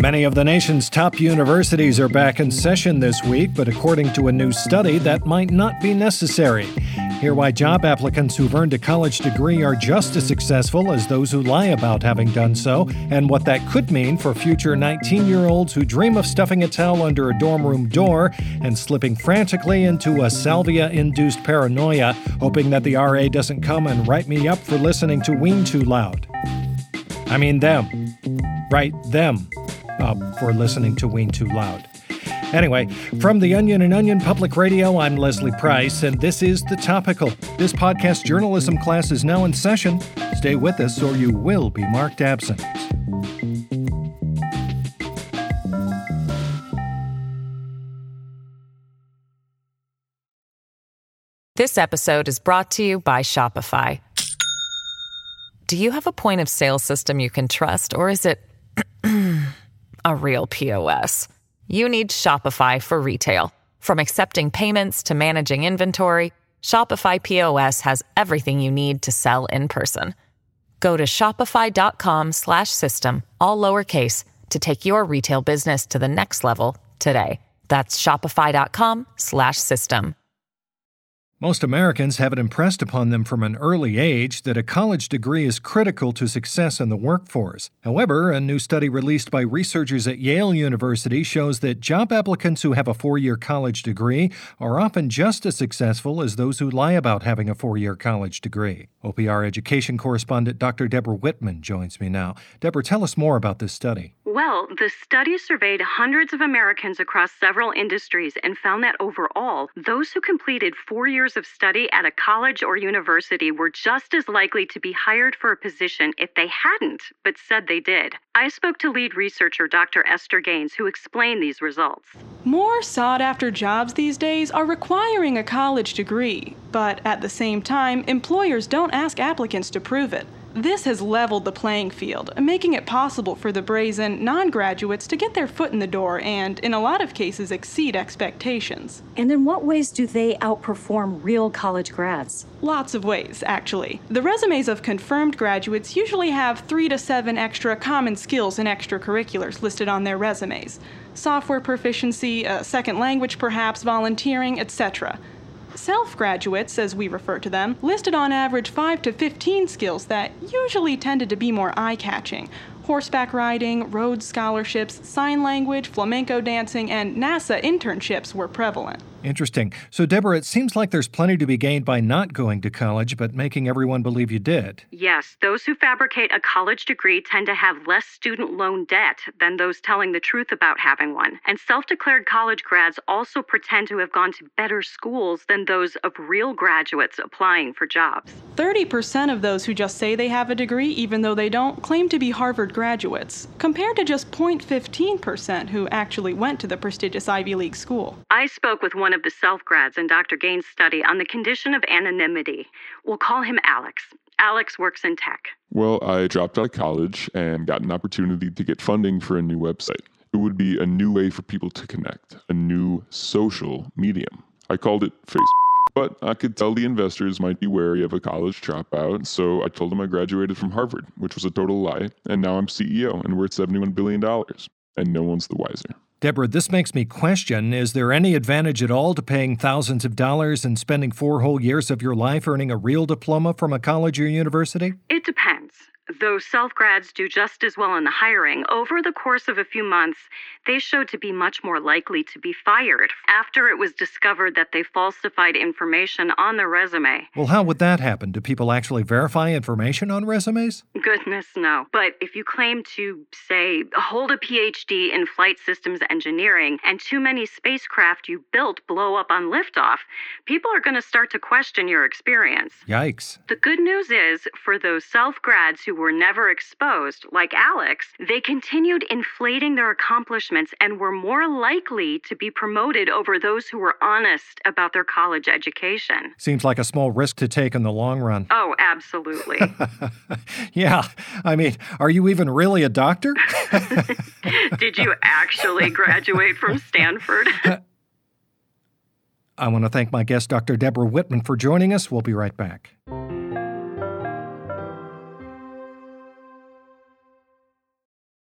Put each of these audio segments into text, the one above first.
Many of the nation's top universities are back in session this week, but according to a new study, that might not be necessary. Hear why job applicants who've earned a college degree are just as successful as those who lie about having done so, and what that could mean for future 19 year olds who dream of stuffing a towel under a dorm room door and slipping frantically into a salvia induced paranoia, hoping that the RA doesn't come and write me up for listening to Ween too loud. I mean, them. Right, them uh, for listening to Ween Too Loud. Anyway, from the Onion and Onion Public Radio, I'm Leslie Price, and this is The Topical. This podcast journalism class is now in session. Stay with us, or you will be marked absent. This episode is brought to you by Shopify. Do you have a point of sale system you can trust, or is it a real POS? You need Shopify for retail. From accepting payments to managing inventory, Shopify POS has everything you need to sell in person. Go to shopify.com/system all lowercase to take your retail business to the next level today. That's shopify.com/system. Most Americans have it impressed upon them from an early age that a college degree is critical to success in the workforce. However, a new study released by researchers at Yale University shows that job applicants who have a four year college degree are often just as successful as those who lie about having a four year college degree. OPR education correspondent Dr. Deborah Whitman joins me now. Deborah, tell us more about this study. Well, the study surveyed hundreds of Americans across several industries and found that overall, those who completed four years of study at a college or university were just as likely to be hired for a position if they hadn't, but said they did. I spoke to lead researcher Dr. Esther Gaines, who explained these results. More sought after jobs these days are requiring a college degree, but at the same time, employers don't ask applicants to prove it. This has leveled the playing field, making it possible for the brazen non graduates to get their foot in the door and, in a lot of cases, exceed expectations. And in what ways do they outperform real college grads? Lots of ways, actually. The resumes of confirmed graduates usually have three to seven extra common skills and extracurriculars listed on their resumes software proficiency, a second language perhaps, volunteering, etc. Self graduates, as we refer to them, listed on average 5 to 15 skills that usually tended to be more eye catching horseback riding, Rhodes scholarships, sign language, flamenco dancing, and NASA internships were prevalent. Interesting. So, Deborah, it seems like there's plenty to be gained by not going to college, but making everyone believe you did. Yes, those who fabricate a college degree tend to have less student loan debt than those telling the truth about having one. And self declared college grads also pretend to have gone to better schools than those of real graduates applying for jobs. 30% of those who just say they have a degree, even though they don't, claim to be Harvard graduates, compared to just 0.15% who actually went to the prestigious Ivy League school. I spoke with one one of the self grads in Dr. Gaines' study on the condition of anonymity. We'll call him Alex. Alex works in tech. Well, I dropped out of college and got an opportunity to get funding for a new website. It would be a new way for people to connect, a new social medium. I called it Facebook. But I could tell the investors might be wary of a college dropout, so I told them I graduated from Harvard, which was a total lie, and now I'm CEO and at $71 billion. And no one's the wiser. Deborah, this makes me question is there any advantage at all to paying thousands of dollars and spending four whole years of your life earning a real diploma from a college or university? It depends. Though self grads do just as well in the hiring, over the course of a few months, they showed to be much more likely to be fired after it was discovered that they falsified information on their resume. Well, how would that happen? Do people actually verify information on resumes? Goodness, no. But if you claim to, say, hold a PhD in flight systems engineering and too many spacecraft you built blow up on liftoff, people are going to start to question your experience. Yikes. The good news is, for those self grads who were never exposed, like Alex, they continued inflating their accomplishments and were more likely to be promoted over those who were honest about their college education. Seems like a small risk to take in the long run. Oh, absolutely. yeah. I mean, are you even really a doctor? Did you actually graduate from Stanford? I want to thank my guest, Dr. Deborah Whitman, for joining us. We'll be right back.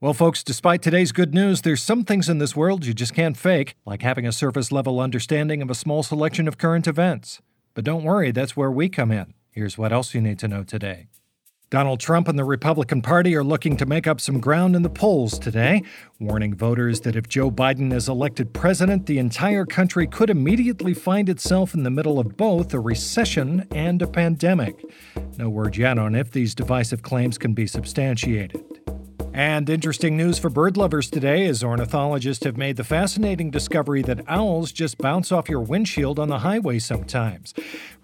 Well, folks, despite today's good news, there's some things in this world you just can't fake, like having a surface level understanding of a small selection of current events. But don't worry, that's where we come in. Here's what else you need to know today. Donald Trump and the Republican Party are looking to make up some ground in the polls today, warning voters that if Joe Biden is elected president, the entire country could immediately find itself in the middle of both a recession and a pandemic. No word yet on if these divisive claims can be substantiated. And interesting news for bird lovers today is ornithologists have made the fascinating discovery that owls just bounce off your windshield on the highway sometimes.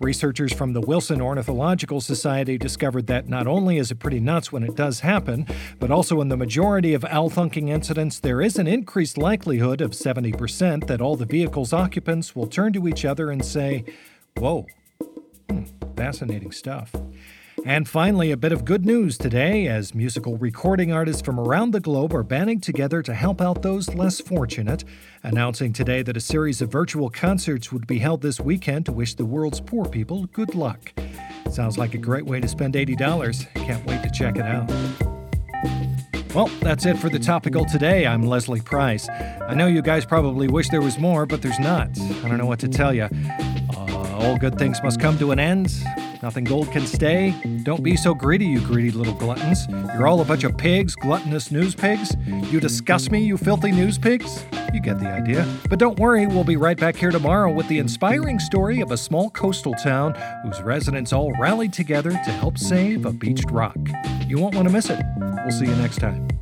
Researchers from the Wilson Ornithological Society discovered that not only is it pretty nuts when it does happen, but also in the majority of owl thunking incidents, there is an increased likelihood of 70% that all the vehicle's occupants will turn to each other and say, Whoa. Hmm, fascinating stuff. And finally, a bit of good news today as musical recording artists from around the globe are banding together to help out those less fortunate, announcing today that a series of virtual concerts would be held this weekend to wish the world's poor people good luck. Sounds like a great way to spend $80. Can't wait to check it out. Well, that's it for the topical today. I'm Leslie Price. I know you guys probably wish there was more, but there's not. I don't know what to tell you. Uh, all good things must come to an end. Nothing gold can stay. Don't be so greedy, you greedy little gluttons. You're all a bunch of pigs, gluttonous news pigs. You disgust me, you filthy news pigs. You get the idea. But don't worry, we'll be right back here tomorrow with the inspiring story of a small coastal town whose residents all rallied together to help save a beached rock. You won't want to miss it. We'll see you next time.